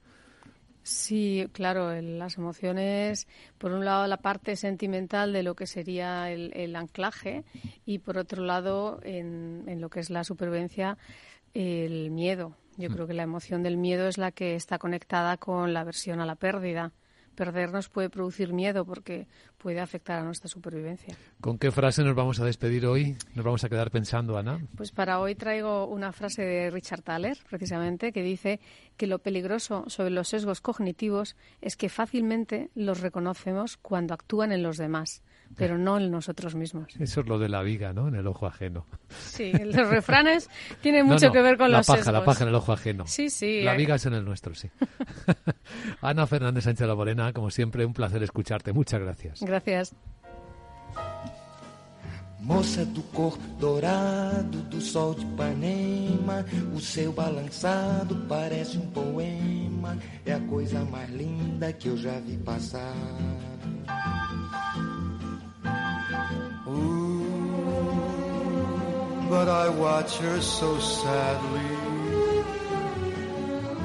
Sí, claro, las emociones, por un lado la parte sentimental de lo que sería el, anclaje y por otro lado en, en, lo que es la supervivencia, el miedo. Yo mm. creo que la emoción del miedo es la que está conectada con la aversión a la pérdida perdernos puede producir miedo porque puede afectar a nuestra supervivencia. ¿Con qué frase nos vamos a despedir hoy? ¿Nos vamos a quedar pensando, Ana? Pues para hoy traigo una frase de Richard Thaler, precisamente, que dice que lo peligroso sobre los sesgos cognitivos es que fácilmente los reconocemos cuando actúan en los demás pero no en nosotros mismos. Eso es lo de la viga, ¿no? En el ojo ajeno. Sí, los refranes tienen mucho que ver con la los paja, La paja en el ojo ajeno. Sí, sí. La viga es en el nuestro, sí. Ana Fernández Sánchez La Morena, como siempre, un placer escucharte. Muchas gracias. Gracias. Moça do cor dorado do sol de Ipanema, o seu balançado parece um poema, é a coisa mais linda que eu já vi passar. Ooh, but I watch her so sadly.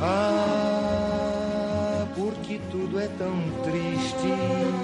Ah, porque tudo é tão triste.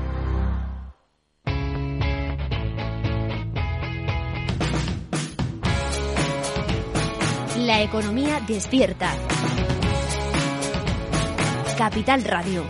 La economía despierta. Capital Radio.